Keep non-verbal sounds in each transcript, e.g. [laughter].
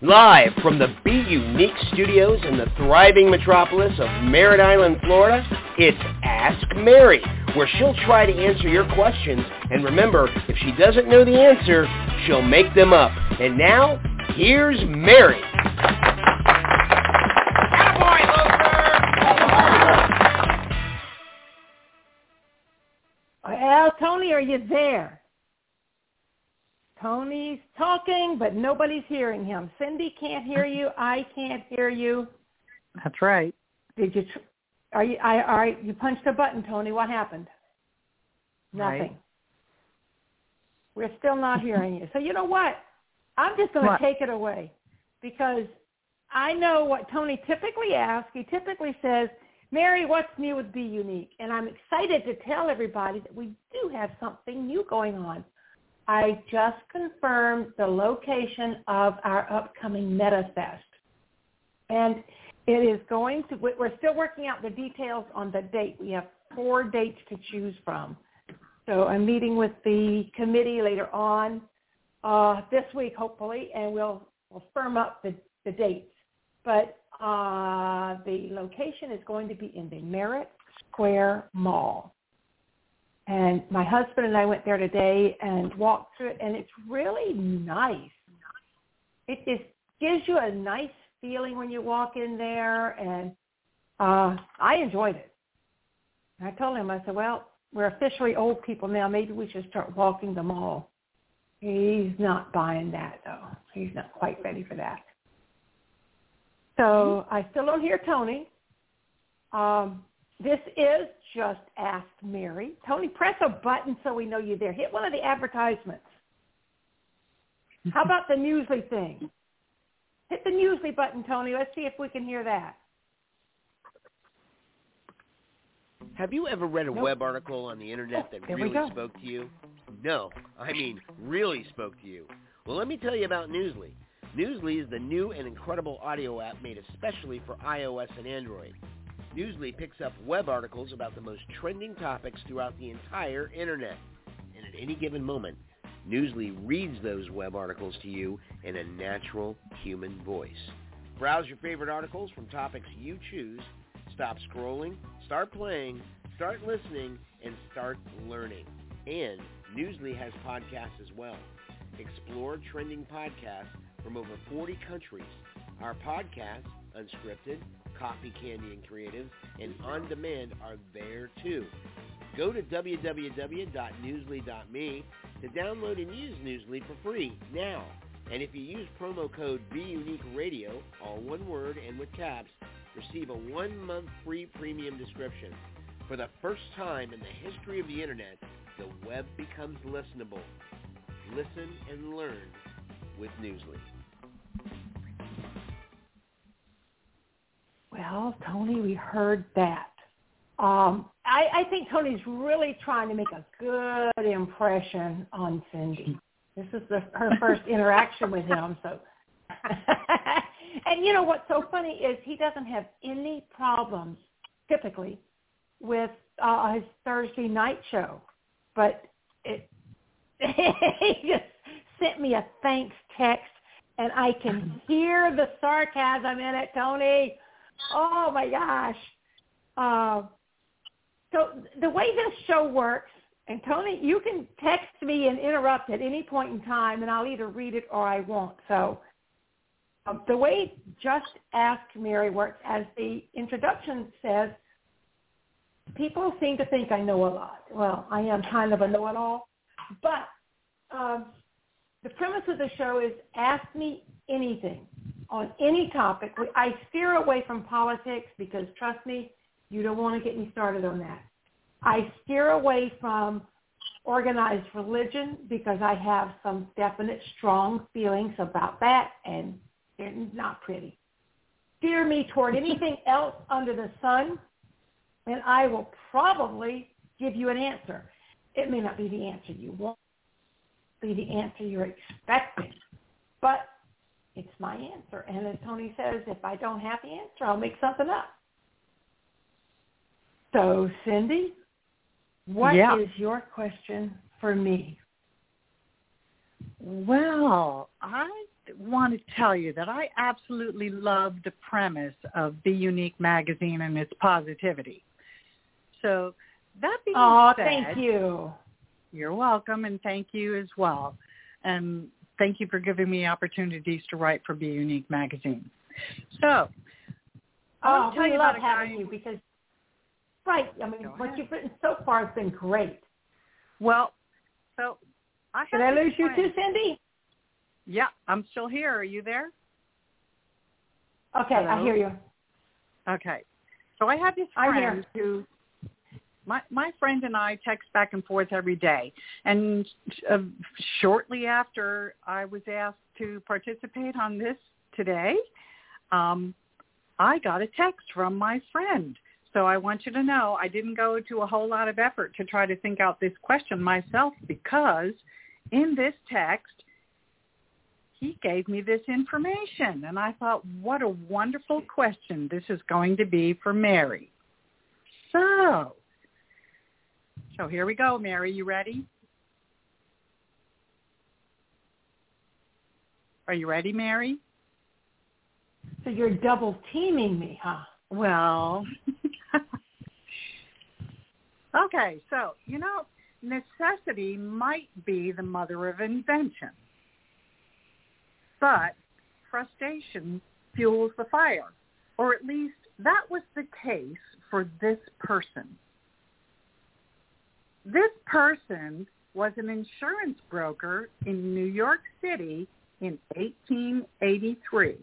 Live from the Be Unique studios in the thriving metropolis of Merritt Island, Florida, it's Ask Mary, where she'll try to answer your questions. And remember, if she doesn't know the answer, she'll make them up. And now, here's Mary. Well, Tony, are you there? Tony's talking, but nobody's hearing him. Cindy can't hear you. I can't hear you. That's right. Did you? Are you? I. All right. You punched a button, Tony. What happened? Nothing. Right. We're still not hearing you. So you know what? I'm just going to take it away because I know what Tony typically asks. He typically says, Mary, what's new with Be Unique? And I'm excited to tell everybody that we do have something new going on. I just confirmed the location of our upcoming MetaFest. And it is going to, we- we're still working out the details on the date. We have four dates to choose from. So I'm meeting with the committee later on uh, this week, hopefully, and we'll, we'll firm up the, the dates. But uh, the location is going to be in the Merritt Square Mall. And my husband and I went there today and walked through it, and it's really nice. It just gives you a nice feeling when you walk in there, and uh, I enjoyed it. And I told him, I said, well, we're officially old people now. Maybe we should start walking the mall. He's not buying that, though. He's not quite ready for that. So I still don't hear Tony. Um, this is Just Ask Mary. Tony, press a button so we know you're there. Hit one of the advertisements. How about the Newsly thing? Hit the Newsly button, Tony. Let's see if we can hear that. Have you ever read a Nope. web article on the internet oh, that There we really spoke to you? No, I mean really spoke to you. Well, let me tell you about Newsly. Newsly is the new and incredible audio app made especially for iOS and Android. Newsly picks up web articles about the most trending topics throughout the entire internet. And at any given moment, Newsly reads those web articles to you in a natural human voice. Browse your favorite articles from topics you choose Stop scrolling, start playing, start listening, and start learning. And Newsly has podcasts as well. Explore trending podcasts from over 40 countries. Our podcasts, unscripted, coffee, candy, and creative, and on demand are there too. Go to www.newsly.me to download and use Newsly for free now. And if you use promo code BUniqueRadio, all one word and with caps, receive a one-month free premium description. For the first time in the history of the internet, the web becomes listenable. Listen and learn with Newsly. Well, Tony, we heard that. Um, I, I think Tony's really trying to make a good impression on Cindy. This is the, her first [laughs] interaction with him, so. [laughs] and you know what's so funny is he doesn't have any problems typically with uh, his Thursday night show, but it, [laughs] he just sent me a thanks text, and I can hear the sarcasm in it, Tony. Oh my gosh. Uh, so the way this show works, and Tony, you can text me and interrupt at any point in time, and I'll either read it or I won't. So um, the way Just Ask Mary works, as the introduction says, people seem to think I know a lot. Well, I am kind of a know-it-all, but um, the premise of the show is ask me anything on any topic. I steer away from politics because, trust me, you don't want to get me started on that. I steer away from organized religion because I have some definite strong feelings about that and they're not pretty. Steer me toward [laughs] anything else under the sun and I will probably give you an answer. It may not be the answer you want, be the answer you're expecting, but it's my answer. And as Tony says, if I don't have the answer, I'll make something up. So, Cindy, what is Yeah. your question for me? Well, I want to tell you that I absolutely love the premise of Be Unique magazine and its positivity. So that being oh, said, thank you. You're welcome, and thank you as well. And thank you for giving me opportunities to write for Be Unique magazine. So, oh, we love having you because, right? I mean, what you've written so far has been great. Well, so I did I lose you too, Cindy? Yeah, I'm still here. Are you there? Okay, Hello? I hear you. Okay, so I have this friend who my my friend and I text back and forth every day. And uh, shortly after I was asked to participate on this today, um, I got a text from my friend. So I want you to know I didn't go to a whole lot of effort to try to think out this question myself because in this text he gave me this information and I thought what a wonderful question this is going to be for Mary. So so here we go, Mary. You ready? Are you ready, Mary? So you're double teaming me, huh? Well, [laughs] okay. So, you know, necessity might be the mother of invention, but frustration fuels the fire, or at least that was the case for this person. This person was an insurance broker in New York City in 1883.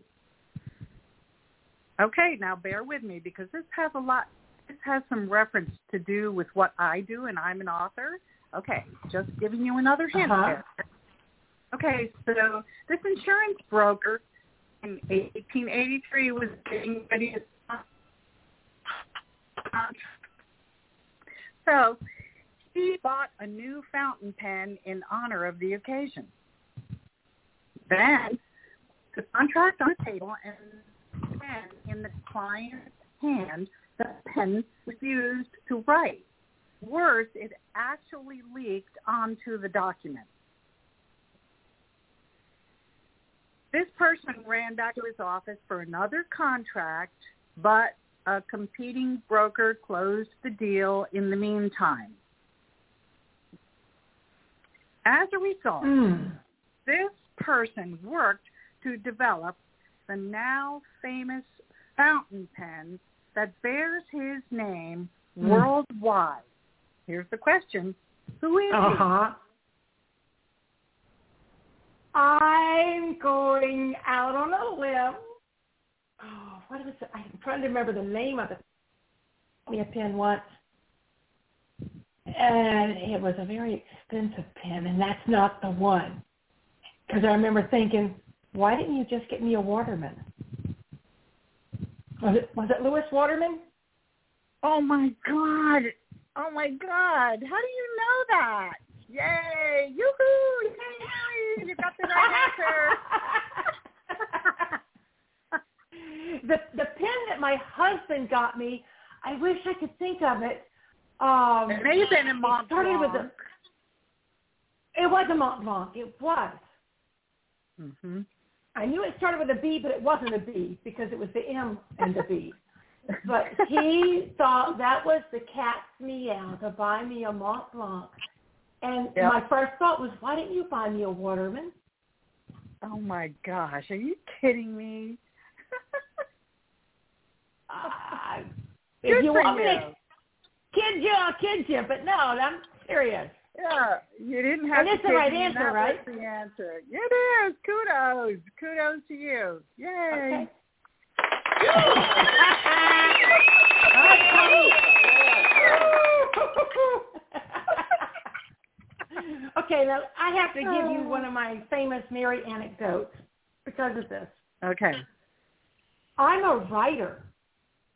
Okay, now bear with me because this has a lot, this has some reference to do with what I do and I'm an author. Okay, just giving you another hint uh-huh. Okay, so this insurance broker in 1883 was getting ready to so he bought a new fountain pen in honor of the occasion. Then the contract on the table and pen in the client's hand, the pen refused to write. Worse, it actually leaked onto the document. This person ran back to his office for another contract, but a competing broker closed the deal in the meantime. As a result, mm. this person worked to develop the now famous fountain pen that bears his name mm. worldwide. Here's the question. Who is uh-huh. he? I'm going out on a limb. Oh, what was it? I'm trying to remember the name of it. Me a pen once and it was a very expensive pen, and that's not the one. Because I remember thinking, why didn't you just get me a Waterman? Was it was it Lewis Waterman? Oh my God! Oh my God! How do you know that? Yay! Yoo-hoo! Yay! You got the right answer. [laughs] the the pen that my husband got me, I wish I could think of it um, it may have been in Mont Blanc. With a, it was a Mont Blanc. It was. Mm-hmm. I knew it started with a B, but it wasn't a B because it was the M and the B. [laughs] but he thought that was the cat's meow to buy me a Mont Blanc. And yep. my first thought was, why didn't you buy me a Waterman? Oh my gosh, are you kidding me? [laughs] uh, if you want me to kid you, I'll kid you, but no, I'm serious. Yeah, you didn't have and to. it's the right answer, that right? The answer. It is. Kudos. Kudos to you. Yay. Okay. [laughs] okay, now I have to give you one oh. of my famous Mary anecdotes because of this. Okay. I'm a writer.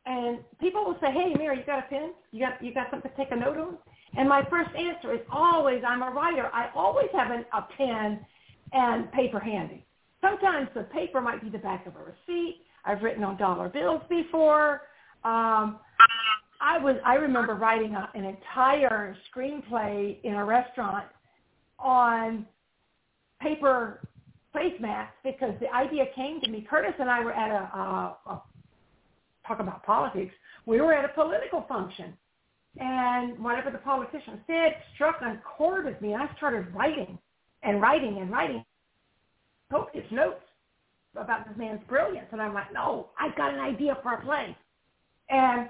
And people will say, "Hey, Mary, you got a pen? You got you got something to take a note on?" And my first answer is always, "I'm a writer. I always have an, a pen and paper handy. Sometimes the paper might be the back of a receipt. I've written on dollar bills before. Um, I was I remember writing a, an entire screenplay in a restaurant on paper placemats because the idea came to me. Curtis and I were at a, a, a talk about politics. We were at a political function, and whatever the politician said struck a chord with me. And I started writing and writing and writing copious notes about this man's brilliance. And I'm like, no, I've got an idea for a play. And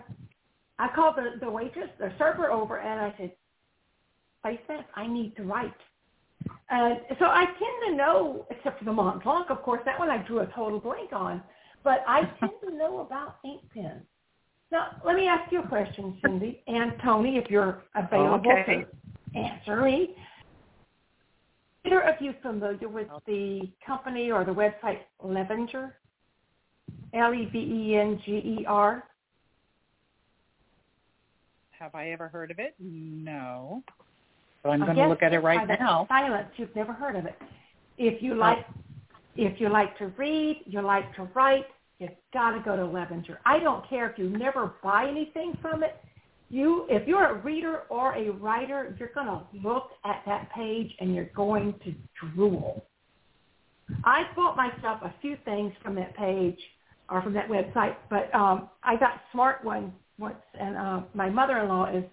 I called the, the waitress, the server over, and I said, placemats, I need to write. Uh, so I tend to know, except for the Mont Blanc, of course, that one I drew a total blank on, but I tend to know about ink pens. Now, let me ask you a question, Cindy and Tony, if you're available okay. to answer me. Either of you familiar with the company or the website Levenger? L-E-V-E-N-G-E-R? Have I ever heard of it? No. But I'm going to look at it right now. Silence, you've never heard of it. If you like, oh. If you like to read, you like to write, you've got to go to Levenger. I don't care if you never buy anything from it. You, if you're a reader or a writer, you're going to look at that page and you're going to drool. I bought myself a few things from that page or from that website, but um, I got Smart One once, and uh, my mother-in-law is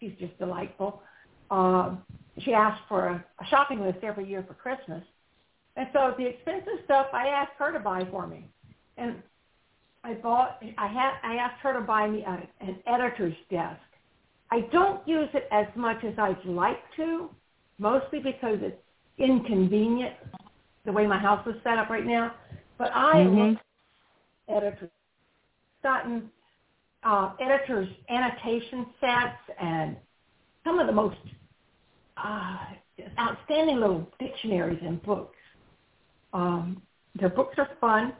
she's just delightful. Um, she asked for a, a shopping list every year for Christmas, and so the expensive stuff I asked her to buy for me, and I bought. I had. I asked her to buy me a, an editor's desk. I don't use it as much as I'd like to, mostly because it's inconvenient the way my house is set up right now. But I Mhm. look editors gotten uh, editors annotation sets and some of the most uh, outstanding little dictionaries and books. Um, their books are fun,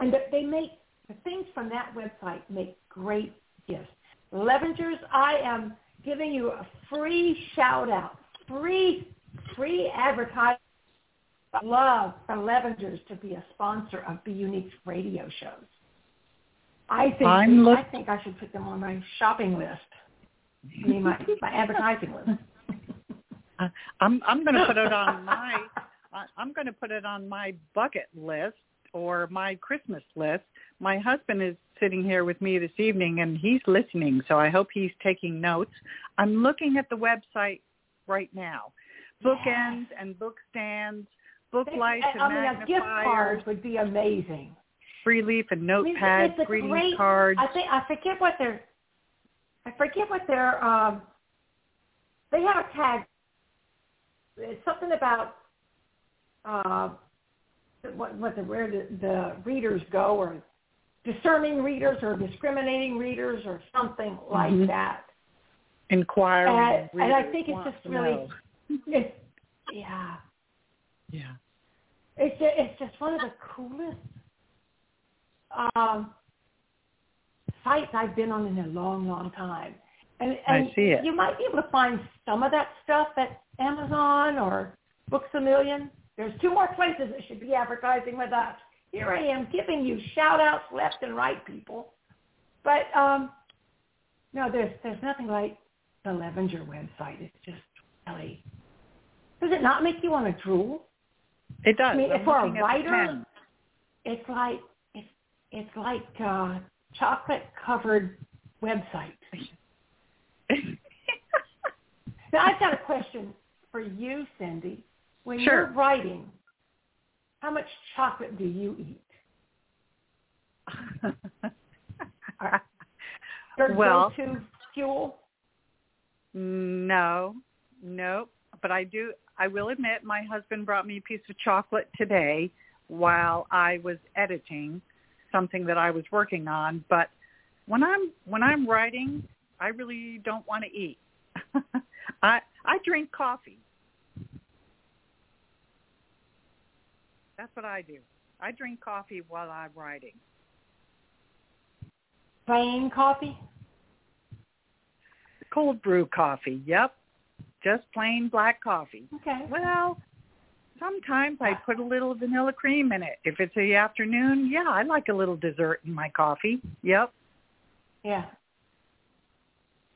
and they make the things from that website make great gifts. Levengers, I am giving you a free shout out, free free advertising. Love for Levengers to be a sponsor of Be Unique's radio shows. I think I'm look- I think I should put them on my shopping list. I mean my my advertising list. [laughs] Uh, I'm I'm going to put it on my I- I'm going to put it on my bucket list or my Christmas list. My husband is sitting here with me this evening and he's listening, so I hope he's taking notes. I'm looking at the website right now. Bookends and book stands, book lights and I mean, a gift card would be amazing. free leaf and I mean, notepads, greeting great- cards. I think I forget what their I forget what their um they have a tag it's something about uh what what the where the, the readers go or discerning readers or discriminating readers or something like Mhm. that. Inquiring And, and I think it's just really [laughs] it's yeah. yeah. It's just, it's just one of the coolest um, sites I've been on in a long, long time. And, I and see it. you might be able to find some of that stuff at Amazon or Books a Million. There's two more places that should be advertising with us. Here I am giving you shout outs left and right, people. But um, no, there's there's nothing like the Levenger website. It's just really. Does it not make you want to drool? It does. I mean, I'm for a writer, it's like it's it's like uh, chocolate covered website. [laughs] Now I've got a question for you, Cindy. When Sure. you're writing, how much chocolate do you eat? [laughs] Your Well- go-to fuel? no, no. But I do. I will admit, my husband brought me a piece of chocolate today while I was editing something that I was working on. But when I'm when I'm writing, I really don't want to eat. [laughs] I I drink coffee. That's what I do. I drink coffee while I'm writing. Plain coffee? Cold brew coffee. Yep. Just plain black coffee. Okay. Well, sometimes I put a little vanilla cream in it. If it's the afternoon, yeah, I like a little dessert in my coffee. Yep. Yeah.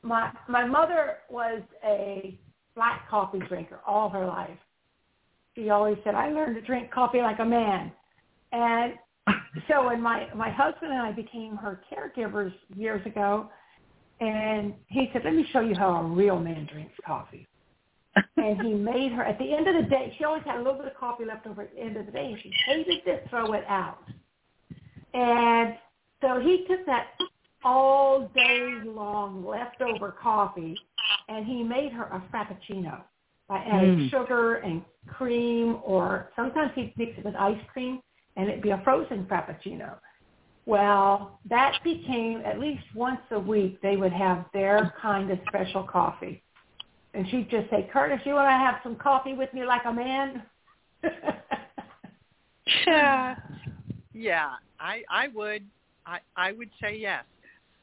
My my mother was a black coffee drinker all her life. She always said, I learned to drink coffee like a man. And [laughs] so when my, my husband and I became her caregivers years ago, and he said, let me show you how a real man drinks coffee. and he made her, at the end of the day, she always had a little bit of coffee left over at the end of the day, and she hated to throw it out. And so he took that all day long leftover coffee, and he made her a frappuccino by adding mm. sugar and cream, or sometimes he'd mix it with ice cream, and it'd be a frozen frappuccino. Well, that became at least once a week they would have their kind of special coffee. And she'd just say, Curtis, you want to have some coffee with me like a man? [laughs] yeah. Yeah, I I would I I would say yes.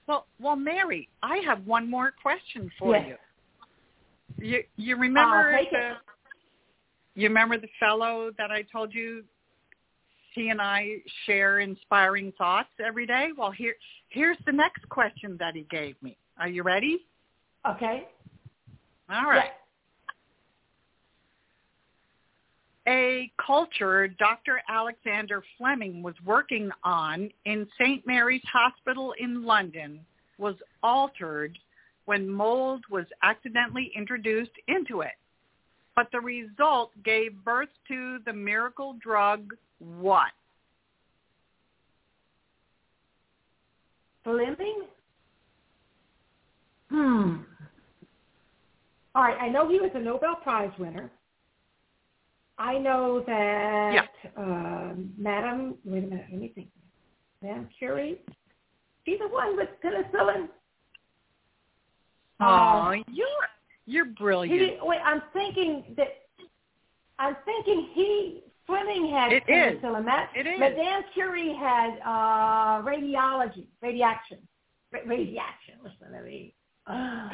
Well, well, Mary, I have one more question for yes. you. You you uh, remember the, you remember the fellow that I told you he and I share inspiring thoughts every day? Well, here here's the next question that he gave me. Are you ready? Okay. All right. A culture Dr. Alexander Fleming was working on in St. Mary's Hospital in London was altered when mold was accidentally introduced into it. But the result gave birth to the miracle drug what? Fleming? Hmm. All right, I know he was a Nobel Prize winner. I know that yeah. uh, Madam, wait a minute, let me think. Madame Curie, she's the one with penicillin. Oh, uh, you're you're brilliant. He, wait, I'm thinking that I'm thinking he Fleming had it penicillin. Is. That, it is. Madame Curie had uh, radiology, radiation, Ra- radiation. Listen to me. Uh,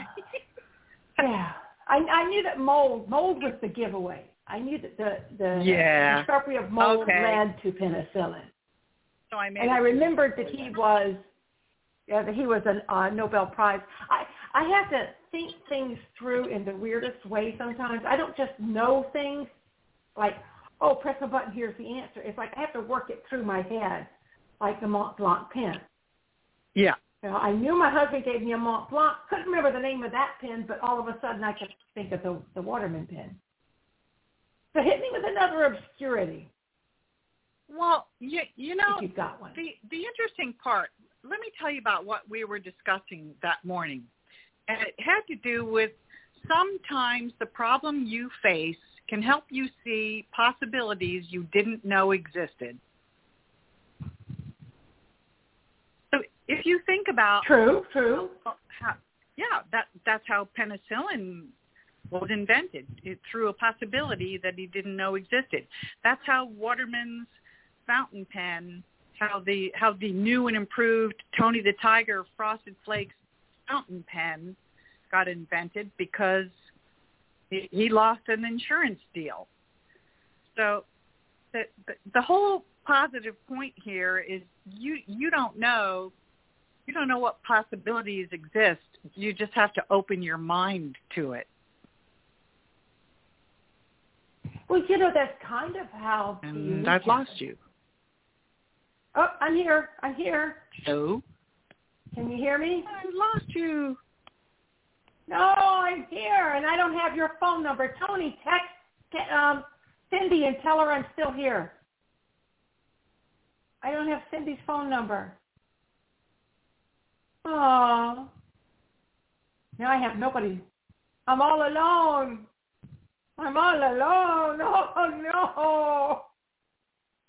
yeah, I, I knew that mold. Mold was the giveaway. I knew that the the yeah. discovery of mold okay. led to penicillin. So I made and I remembered that he was, yeah, that he was a uh, Nobel Prize. I I have to think things through in the weirdest way sometimes. I don't just know things like, oh, press a button, here's the answer. It's like I have to work it through my head, like the Mont Blanc pen. Yeah. You know, I knew my husband gave me a Mont Blanc. Couldn't remember the name of that pen, but all of a sudden I could think of the the Waterman pen. So hit me with another obscurity. Well, you you know, you've got one. the the interesting part. Let me tell you about what we were discussing that morning, and it had to do with sometimes the problem you face can help you see possibilities you didn't know existed. So if you think about true, true, oh, how, yeah, that that's how penicillin was invented it, through a possibility that he didn't know existed. That's how Waterman's fountain pen, how the how the new and improved Tony the Tiger Frosted Flakes fountain pen got invented because he, he lost an insurance deal. So the, the the whole positive point here is you you don't know you don't know what possibilities exist. You just have to open your mind to it. Well, you know, that's kind of how. And I've lost you. Oh, I'm here. I'm here. Hello. Can you hear me? I lost you. No, I'm here, and I don't have your phone number. Tony, text um, Cindy and tell her I'm still here. I don't have Cindy's phone number. Oh. Now I have nobody. I'm all alone. I'm all alone. Oh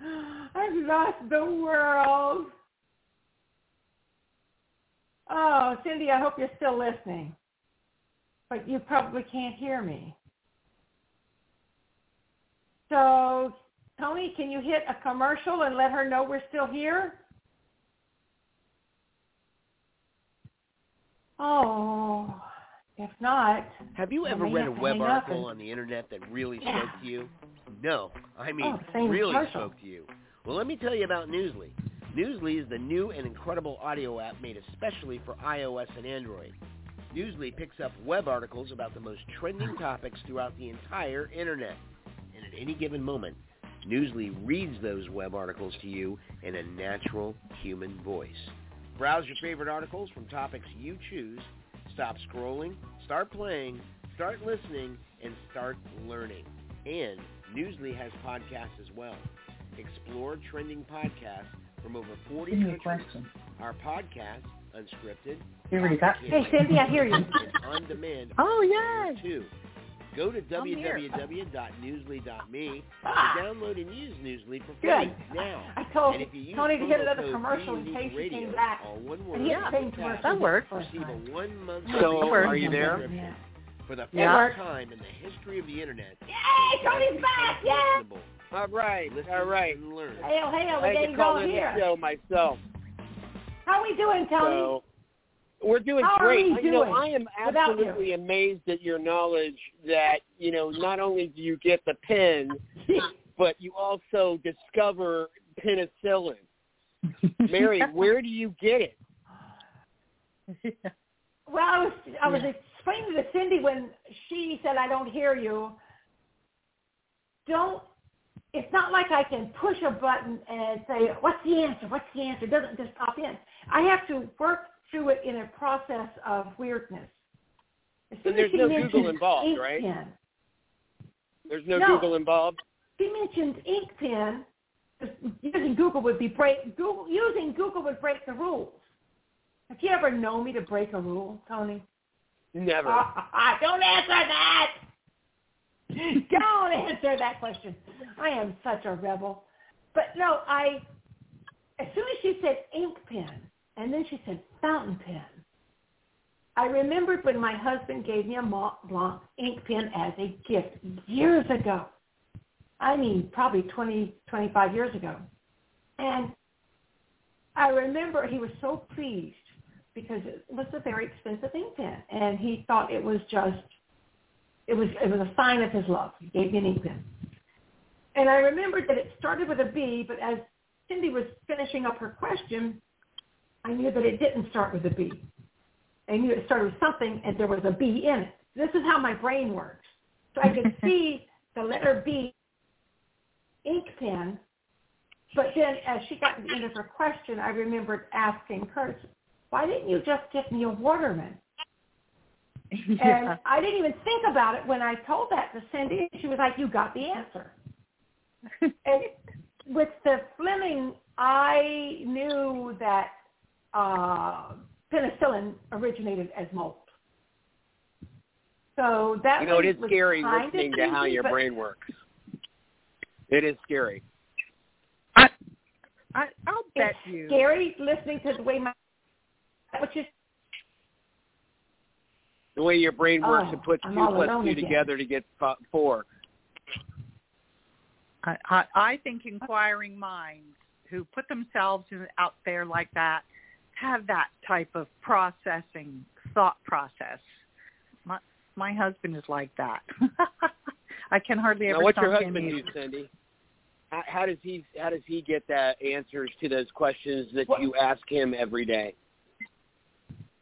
no. I've lost the world. Oh, Cindy, I hope you're still listening. But you probably can't hear me. So, Tony, can you hit a commercial and let her know we're still here? Oh. If not, have you ever read a web article on the internet that really yeah. spoke to you? No, I mean oh, really commercial. spoke to you. Well, let me tell you about Newsly. Newsly is the new and incredible audio app made especially for iOS and Android. Newsly picks up web articles about the most trending [laughs] topics throughout the entire internet, and at any given moment, Newsly reads those web articles to you in a natural human voice. Browse your favorite articles from topics you choose. Stop scrolling, start playing, start listening, and start learning. And Newsly has podcasts as well. Explore trending podcasts from over 40 countries. Question. Our podcast, Unscripted, You already got. Hey, Cindy, I hear you. on demand. Oh there yes. too. Go to I'm here. www.newsly.me Ah. to download and use Newsly for free Good. now. I told And if you use Tony to hit another commercial in Unique case she Radio, came back. all one word, he Yeah. had the same commercial. That works. first receive a time. one month So, free are you there? subscription. Yeah. For the first Yeah. time in the history of the internet, Yay, Tony's back! Yeah. Listenable. All right, Listen all right. and learn. Hail, hail, I we're had to call in here. the show myself. How we doing, Tony? So we're doing How are great. we You know, I am without you? absolutely amazed at your knowledge that, you know, not only do you get the pen, [laughs] but you also discover penicillin. Mary, [laughs] where do you get it? [laughs] Well, I was I was explaining to Cindy when she said I don't hear you. Don't. It's not like I can push a button and say, "What's the answer? What's the answer?" It doesn't just pop in. I have to work through it in a process of weirdness. And there's no Google involved, ink right? Pen, There's no, No. Google involved. she mentioned ink pen. Using Google would be break. Google using Google would break the rules. Have you ever known me to break a rule, Tony? Never. Ah, don't answer that. [laughs] Don't answer that question. I am such a rebel. But no, I, as soon as she said ink pen, and then she said fountain pen, I remembered when my husband gave me a Mont Blanc ink pen as a gift years ago. I mean, probably 20, 25 years ago. And I remember he was so pleased because it was a very expensive ink pen, and he thought it was just it was it was a sign of his love. He gave me an ink pen, and I remembered that it started with a B, but as Cindy was finishing up her question, I knew that it didn't start with a B. I knew it started with something, and there was a B in it. This is how my brain works. So I could [laughs] see the letter B, ink pen, but then as she got to the end of her question, I remembered asking Curtis, why didn't you just give me a Waterman? [laughs] yeah. And I didn't even think about it when I told that to Cindy. She was like, you got the answer. and with the Fleming, I knew that uh, penicillin originated as mold. So that You know, it is scary listening to how your brain works. It is scary. I, I I'll bet It's you. scary listening to the way my which is The way your brain works Oh, and puts I'm two all plus alone two again. together to get four. I, I, I think inquiring minds who put themselves in, out there like that have that type of processing thought process. My my husband is like that. [laughs] I can hardly ever. Now, what's your him husband either. do, Cindy? How, how does he how does he get that answers to those questions that What- you ask him every day?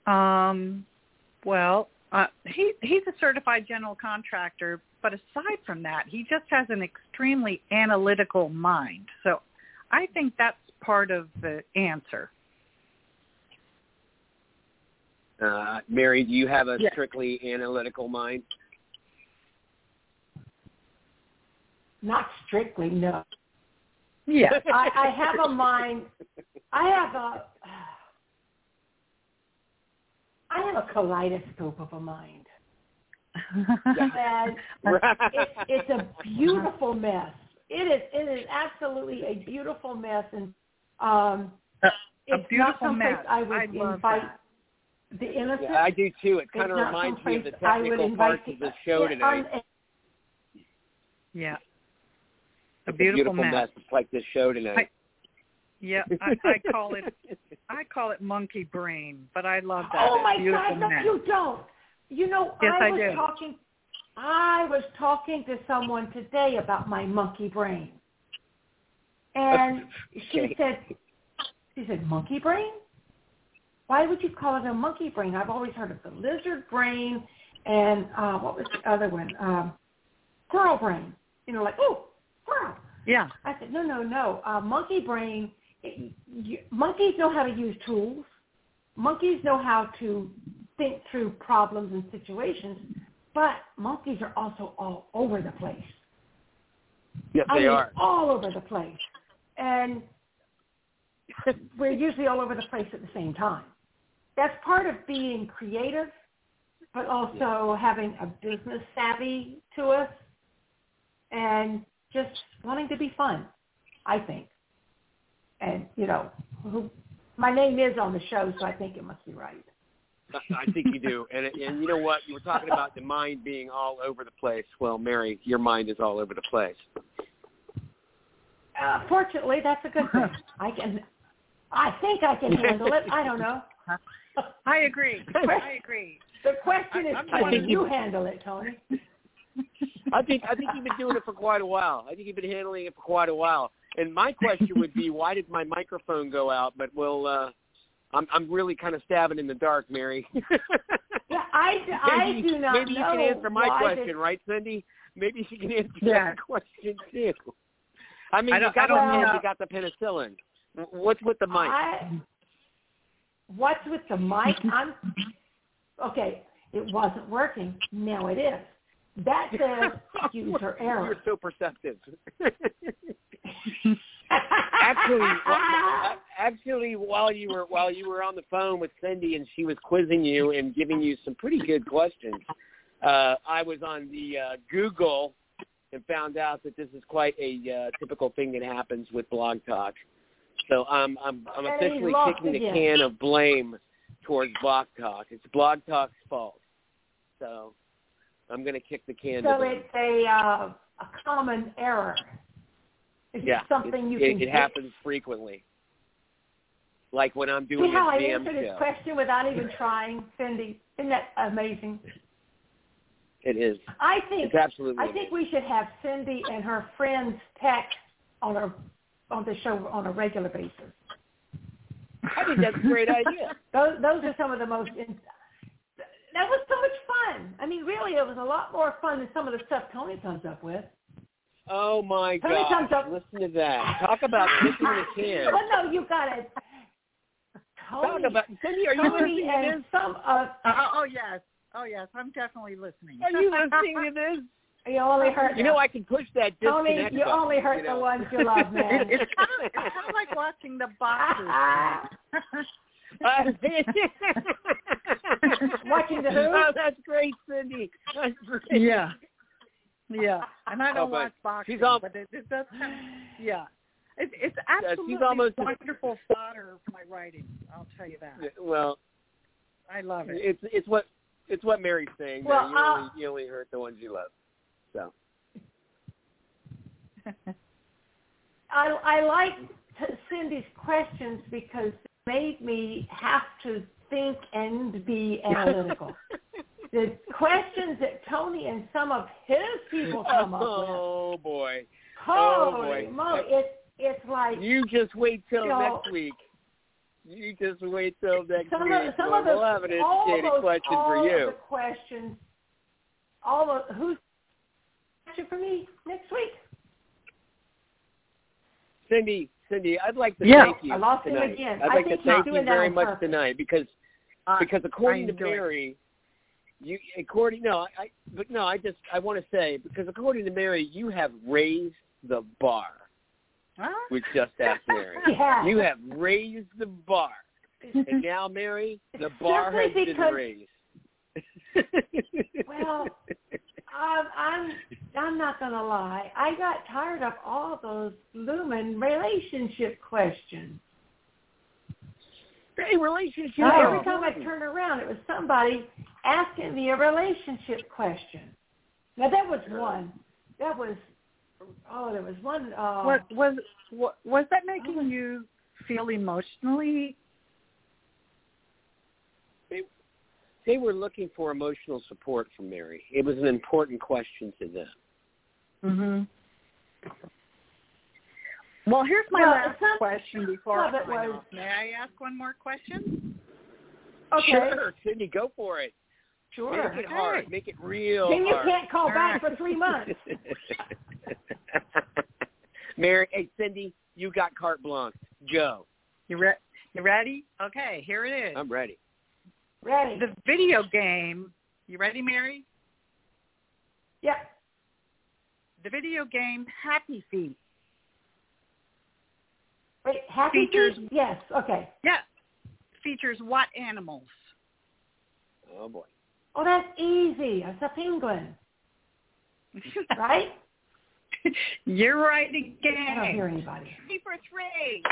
Um, well, uh, he he's a certified general contractor, but aside from that, he just has an extremely analytical mind. So, I think that's part of the answer. Uh, Mary, do you have a Yeah. strictly analytical mind? not strictly no. Yeah. I, I have a mind. I have a. I have a kaleidoscope of a mind, [laughs] and it's, it's a beautiful mess. It is. It is absolutely a beautiful mess, and um, A- a it's not beautiful someplace mess. I would I love invite that. the innocent. Yeah, I do too. It kind of reminds me of the technical invite parts of the show yeah, tonight. un- Yeah. A It's beautiful, mess. mess. It's like this show tonight. Yeah, I, I call it I call it monkey brain, but I love that. Oh my God! No, you don't. You know, Yes, I I was do. talking. I was talking to someone today about my monkey brain, and [laughs] she said, "She said monkey brain. Why would you call it a monkey brain? I've always heard of the lizard brain, and uh, what was the other one? Um, squirrel brain. you know, like, oh, wow. Yeah. I said, no, no, no. Uh, monkey brain, monkeys know how to use tools. Monkeys know how to think through problems and situations, but monkeys are also all over the place. Yes, I they mean, are. all over the place. And [laughs] we're usually all over the place at the same time. That's part of being creative, but also having a business savvy to us and just wanting to be fun, I think. And, you know, who, my name is on the show, so I think it must be right. [laughs] I think you do. And and you know what? You were talking about the mind being all over the place. Well, Mary, your mind is all over the place. Uh, fortunately, that's a good thing. [laughs] I can, I think I can handle it. I don't know. [laughs] I agree. I agree. The question is, I'm can thinking- you handle it, Tony? I think I think you've been doing it for quite a while. I think you've been handling it for quite a while. And my question would be, why did my microphone go out? But we'll. Uh, I'm I'm really kind of stabbing in the dark, Mary. [laughs] Yeah, I, I maybe, do not know. maybe you know can answer my question, this- right, Cindy? Maybe she can answer Yeah. that [laughs] question too. I mean, I you don't- got I the don't pen, you got the penicillin. What's with the mic? I, what's with the mic? I'm okay. It wasn't working. Now it is. That [laughs] says user error. You're so perceptive. [laughs] actually, actually, while you were while you were on the phone with Cindy and she was quizzing you and giving you some pretty good questions, uh, I was on the uh, Google and found out that this is quite a uh, typical thing that happens with Blog Talk. So I'm I'm I'm officially kicking the can of blame towards Blog Talk. It's Blog Talk's fault. So I'm going to kick the can. so them. it's a uh, a common error. Is Yeah, it something it, you it, can it fix? happens frequently. Like when I'm doing See how a I answered his question without even [laughs] trying, Cindy? Isn't that amazing? It is. I think It's absolutely. I think we should have Cindy and her friends text on our on the show on a regular basis. I think that's a great idea. [laughs] Those those are some of the most. In, that was so much fun. I mean, really, it was a lot more fun than some of the stuff Tony comes up with. Oh my Tony comes God! up- Listen to that. Talk about kicking the [laughs] can. Well, no, you got it. Talk Tony, about Cindy. Are you Tony listening to this? some of Oh, oh yes. Oh yes. I'm definitely listening. Are you listening to [laughs] this? you only hurt. You know, I can push that Tony, you button, only hurt you know. the ones you love, [laughs] man. It, it's kind of it's kind of like watching the boxers. [laughs] Watching the who? Oh, that's great, Cindy. That's great. yeah. Yeah. And I Oh, don't but watch boxing, she's al- but it, it does kind of, yeah. It, it's she's absolutely almost as- wonderful fodder for my writing. I'll tell you that. Well, I love it. it's it's what it's what Mary's saying. Well, you I'll- only uh, you only hurt the ones you love. So [laughs] I, I like Cindy's questions because they made me have to think and be [laughs] analytical. the questions that Tony and some of his people come up with. oh boy, oh, boy. moly, it's it's like you just wait till You know, next week. You just wait till next some week. of some when of the we'll have an educated those, question all for you. the questions, all of who's question for me next week? Cindy, Cindy, I'd like to Yeah, thank you I lost him tonight. again. I'd I like think to thank you very much purpose. tonight because Uh, because according to. Mary, you according no, I but no, I just I want to say because according to Mary, you have raised the bar Huh? with just ask [laughs] Mary. Yeah. You have raised the bar, and now Mary, the [laughs] bar has Simply been raised. Well, [laughs] Um, I'm I'm not gonna lie. I got tired of all those lumen relationship questions. hey, relationship. Oh. Every time I turned around, it was somebody asking me a relationship question. Now that was one. That was oh, there was one. Uh, What was what, was that making you feel emotionally? They were looking for emotional support from Mary. It was an important question to them. Mm-hmm. Well, here's my Well, last some- question before some of I it was- May I ask one more question? Okay. Sure, Cindy, go for it. Sure. Make it hard. Make it real Then you hard. can't call back for three [laughs] months. [laughs] Mary, hey Cindy, you got carte blanche. Joe. You re- you ready? Okay, here it is. I'm ready. Ready? the video game. You ready, Mary? Yep. The video game Happy Feet. Wait, happy Features- feet? Yes. Okay. Yeah. Features what animals? Oh boy. Oh, that's easy. It's a penguin, [laughs] right? You're right again. I don't hear again. anybody. Three for three.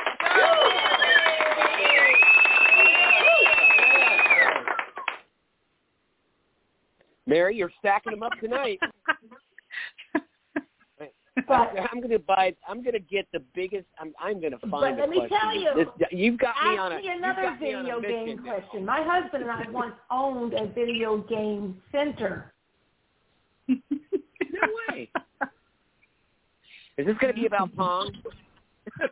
Mary, you're stacking them up tonight. [laughs] But I'm gonna buy. I'm gonna get the biggest. I'm. I'm gonna find. But let me question. tell you, This, you've got me on a. ask me you've another on a video game question. My husband and I once owned a video game center. No way. Is this gonna be about Pong? [laughs]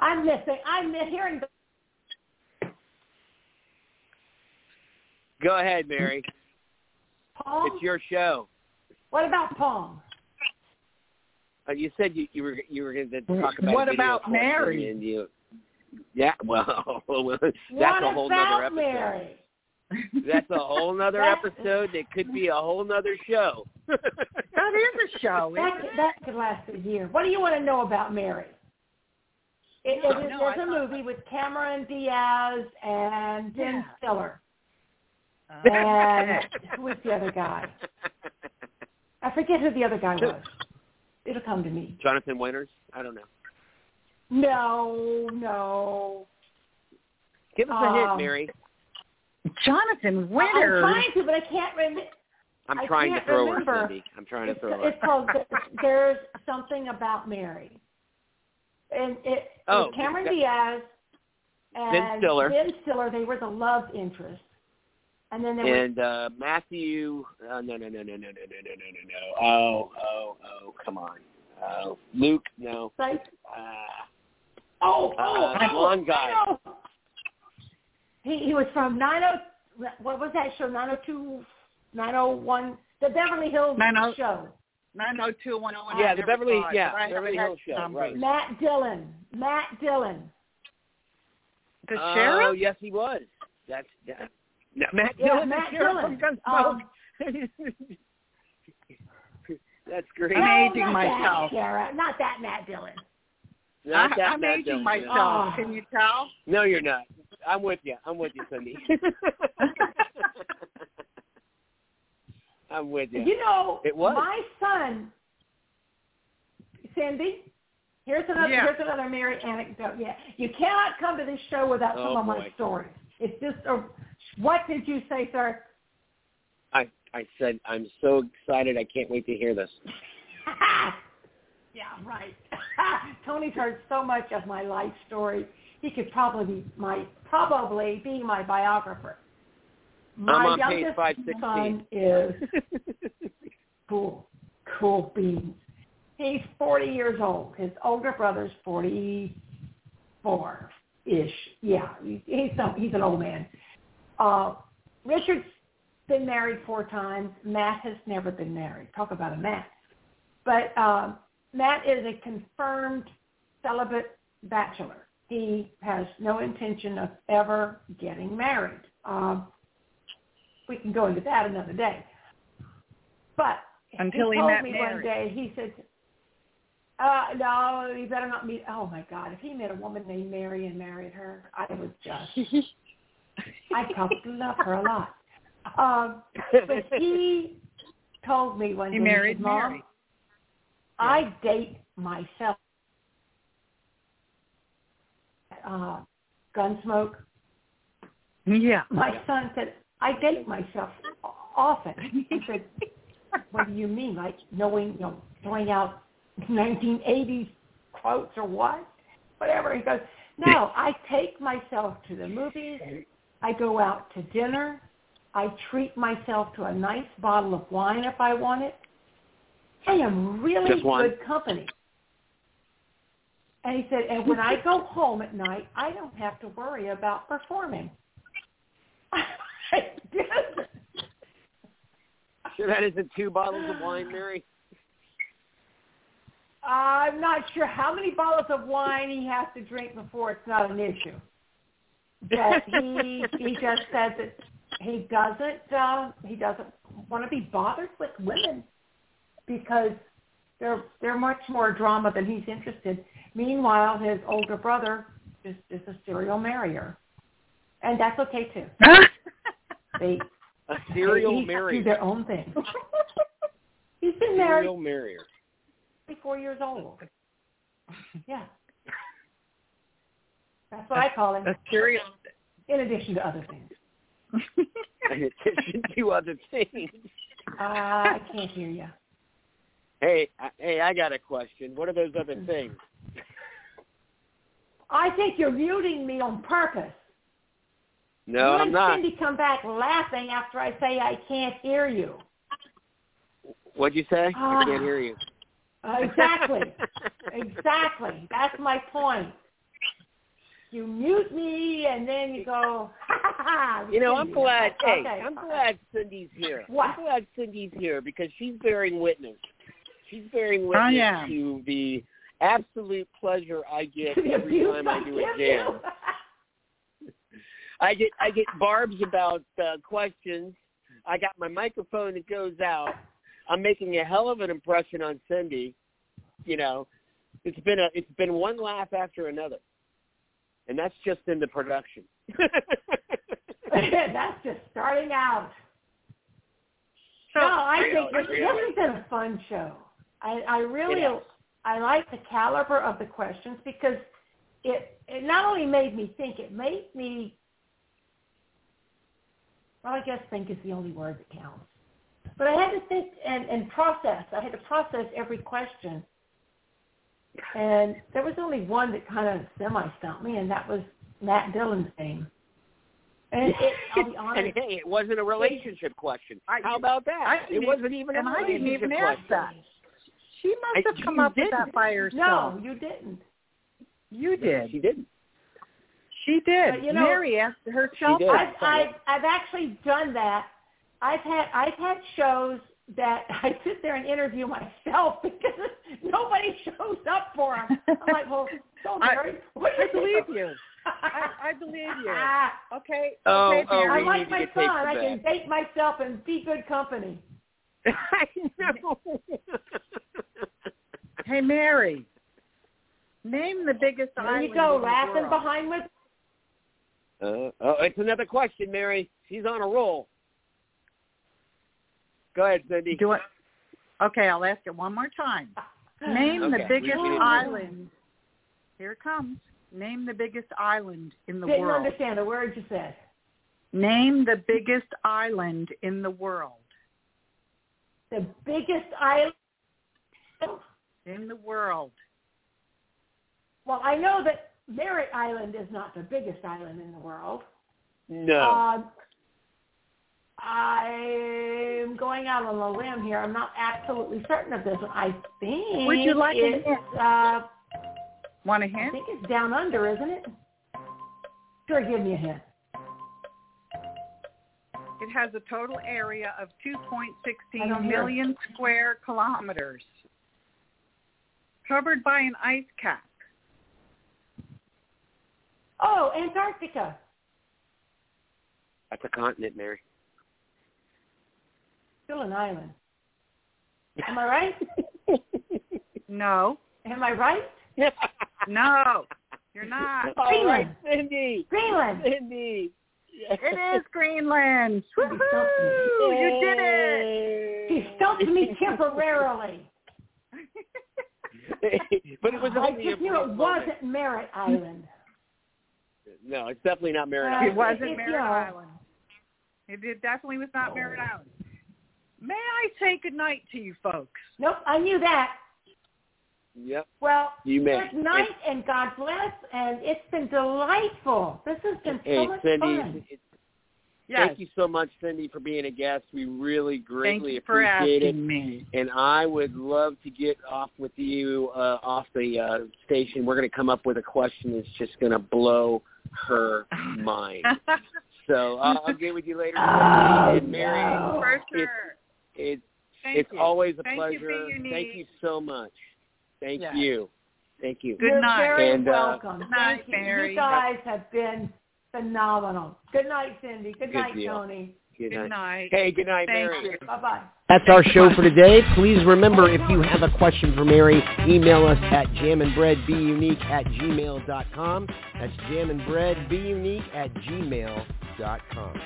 I'm missing. I'm hearing. Go ahead, Mary. Pong. It's your show. What about Pong? Uh, you said you, you were you were going to talk about. What about Mary? And you, yeah, [laughs] well, that's what a whole about nother episode. Mary? That's a whole nother [laughs] episode. That could be a whole nother show. [laughs] That is a show. That isn't it? that could last a year. What do you want to know about Mary? It, No, it is, no, there's I a thought- movie with Cameron Diaz and Ben Yeah. Stiller. Uh, [laughs] And who was the other guy? I forget who the other guy was. It'll come to me. Jonathan Winters. I don't know. No, no. Give us a hint, Um, Mary. Jonathan Winters. I'm trying to, but I can't remember. I'm trying to throw remember. her, Cindy. I'm trying to It's, throw her. it's called There's Something About Mary. And it, Oh, it's Cameron that- Diaz and Ben Stiller. Ben Stiller, they were the love interest. And then there and uh Matthew. Uh, no, no, no, no, no, no, no, no, no, no, no. Oh, oh, oh, come on. Oh, Luke. No. like, Uh, oh, oh, Uh, oh, blonde guy. I. He he was from 90 what was that show 902 901 the Beverly Hills 90 show. 90210. Yeah, the Beverly- Thought, yeah, but Beverly Hills show, numbers. right. Matt Dillon. Matt Dillon. The sheriff? oh, yes, he was. That's that. No, Matt Yeah, Dillon. Matt Dillon. from Gunsmoke. Um, [laughs] That's great. Oh, I'm No, aging not myself. That, Sarah. Not that Matt Dillon. Not I, that I'm Matt aging Dillon, myself. Oh. Can you tell? No, you're not. I'm with you. I'm with you, Cindy. [laughs] I'm with you. You know, It was. my son, Cindy. Here's another Yeah. here's another Mary anecdote. Yeah, you cannot come to this show without some Oh, of my boy. stories. It's just a. What did you say, sir? I I said I'm so excited. I can't wait to hear this. [laughs] yeah, right. [laughs] Tony's heard so much of my life story. He could probably be my probably be my biographer. My I'm on page youngest 516. son is [laughs] cool, cool beans. He's 40 years old. His older brother's 44 ish. Yeah, he's he's, some, he's an old man. Uh, Richard's been married four times. Matt has never been married. Talk about a Matt. But um, Matt is a confirmed celibate bachelor. He has no intention of ever getting married. Um, we can go into that another day. But Until he he told met me Mary. one day, he said, uh, no, you better not meet, oh my God, if he met a woman named Mary and married her, I would just, [laughs] I'd probably [laughs] love her a lot. Um, but he told me one He day, married he Mom, Mary. I date myself. Uh, Gunsmoke. Yeah. My son said, I date myself often. I said, [laughs] what do you mean? Like knowing, you know, throwing out 1980s quotes or what? Whatever. He goes, no, I take myself to the movies. I go out to dinner. I treat myself to a nice bottle of wine if I want it. I am really good company. And he said, and when I go home at night, I don't have to worry about performing. [laughs] Sure, that isn't two bottles of wine, Mary. I'm not sure how many bottles of wine he has to drink before it's not an issue. But [laughs] he he just says that he doesn't uh, he doesn't want to be bothered with women because they're they're much more drama than he's interested. Meanwhile, his older brother is is a serial marrier, and that's okay too. [laughs] they a serial they marrier. do their own thing. [laughs] he's been serial married marrier. 24 years old. Yeah. That's what I call him, A in addition to other things. [laughs] In addition to other things. Uh, I can't hear you. Hey, I, hey, I got a question. What are those other things? I think you're muting me on purpose. No, you I'm not. Cindy come back laughing after I say I can't hear you. What'd you say? I Ah. can't hear you. Uh, exactly. exactly. That's my point. You mute me and then you go, ha ha ha. You know, I'm glad. Hey, Okay. I'm glad Cindy's here. What? I'm glad Cindy's here because she's bearing witness. She's bearing witness to the absolute pleasure I get [laughs] every time I I do a give jam. [laughs] I get I get barbs about uh, questions. I got my microphone that goes out. I'm making a hell of an impression on Cindy. You know, it's been a it's been one laugh after another, and that's just in the production. [laughs] [laughs] That's just starting out. So, no, I think this, this Really? has been a fun show. I, I really, I like the caliber of the questions because it it not only made me think, it made me. Well, I guess think is the only word that counts. But I had to think and, and process. I had to process every question. And there was only one that kind of semi-stumped me, and that was Matt Dillon's name. And it, I'll be [laughs] honest, and hey, it wasn't a relationship question. I- How about that? I it wasn't even a and I didn't relationship even ask question. that. She must I- have come up with didn't. that by herself. no, you didn't. You did. She didn't. She did. But, you know- Mary asked herself. I've. I've I've actually done that. I've had I've had shows that I sit there and interview myself [laughs] because nobody shows up for them. I'm like, well, so I- Mary, what do I believe you. I, I believe you. Ah, [laughs] Okay. Oh, okay, oh, I'm like my son. I of can that. date myself and be good company. [laughs] I know. Hey, Mary. Name the biggest There island you go, in the laughing world. behind with. Uh, oh, it's another question, Mary. She's on a roll. Go ahead, Cindy. Do it. Okay, I'll ask it one more time. Name Okay, the biggest we didn't- island. Here it comes. Name the biggest island in the Didn't world. understand a word you said. Name the biggest island in the world. The biggest island. In the world. Well, I know that Merritt Island is not the biggest island in the world. No. Um, I'm going out on a limb here. I'm not absolutely certain of this. one. I think Would you like a it's, hint? uh, Want a I hint? I think it's down under, isn't it? Sure, give me a hint. It has a total area of 2.16 million hear. square kilometers. Covered by an ice cap. Oh, Antarctica. That's a continent, Mary. Still an island. Am I right? [laughs] No. Am I right? [laughs] No. You're not. All right, Greenland. Cindy. Greenland. Cindy. It is Greenland. [laughs] Somebody stumped me. Woohoo! You did it. She stumped me temporarily. but it was I only a just knew it moment. wasn't Merritt Island. No, it's definitely not Merritt Uh, Island. It wasn't It's, Merritt you know- Island. It, it definitely was not Merritt Island. May I say good night to you folks? Nope, I knew that. Yep, Well, you may. good night and God bless, and it's been delightful. This has been so much Cindy, fun. it- Yes. thank you so much, Cindy, for being a guest. We really Thank greatly you for appreciate asking it. me. And I would love to get off with you uh, off the uh, station. We're going to come up with a question that's just going to blow her [laughs] mind. So uh, I'll get with you later. [laughs] Oh, and Mary, no. For sure. It's Thank it's you. always a Thank pleasure. Be Thank you so much. Thank Yes. you. Thank you. Good You're night. very And, uh, welcome. Good night, Thank you. Mary. You guys have been phenomenal. Good night, Cindy. Good, Good night, deal. Tony. Good Good night. night. Hey, good night, Thank Mary. you. Bye-bye. That's our show for today. Please remember, if you have a question for Mary, email us at jamandbreadbeunique at gmail.com. That's jamandbreadbeunique at gmail.com.